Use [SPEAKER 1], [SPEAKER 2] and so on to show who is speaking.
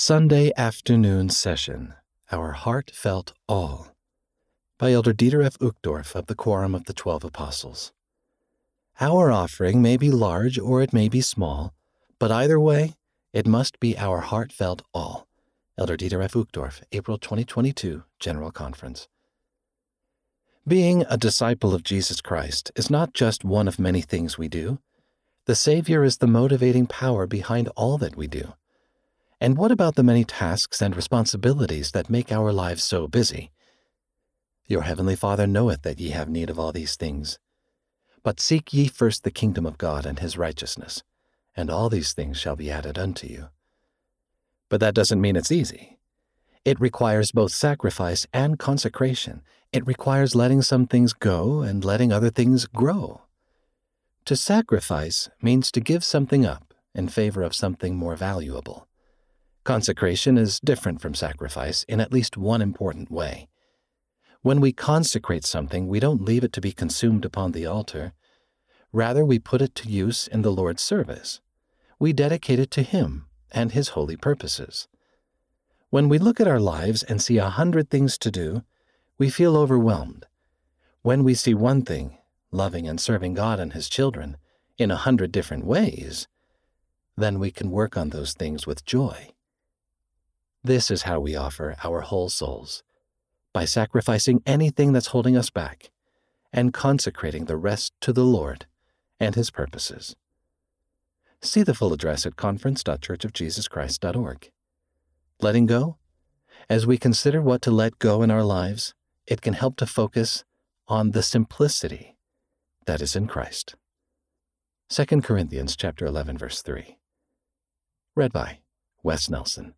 [SPEAKER 1] Sunday Afternoon Session Our Heartfelt All by Elder Dieter F. Uchtdorf of the Quorum of the Twelve Apostles. Our offering may be large or it may be small, but either way, it must be our heartfelt all. Elder Dieter F. Uchtdorf, April 2022, General Conference. Being a disciple of Jesus Christ is not just one of many things we do. The Savior is the motivating power behind all that we do. And what about the many tasks and responsibilities that make our lives so busy? Your heavenly Father knoweth that ye have need of all these things. But seek ye first the kingdom of God and his righteousness, and all these things shall be added unto you. But that doesn't mean it's easy. It requires both sacrifice and consecration. It requires letting some things go and letting other things grow. To sacrifice means to give something up in favor of something more valuable. Consecration is different from sacrifice in at least one important way. When we consecrate something, we don't leave it to be consumed upon the altar. Rather, we put it to use in the Lord's service. We dedicate it to Him and His holy purposes. When we look at our lives and see a hundred things to do, we feel overwhelmed. When we see one thing, loving and serving God and His children, in a hundred different ways, then we can work on those things with joy. This is how we offer our whole souls by sacrificing anything that's holding us back and consecrating the rest to the Lord and His purposes. See the full address at conference.churchofjesuschrist.org. Letting go? As we consider what to let go in our lives, it can help to focus on the simplicity that is in Christ. 2 Corinthians chapter 11 verse 3. Read by Wes Nelson.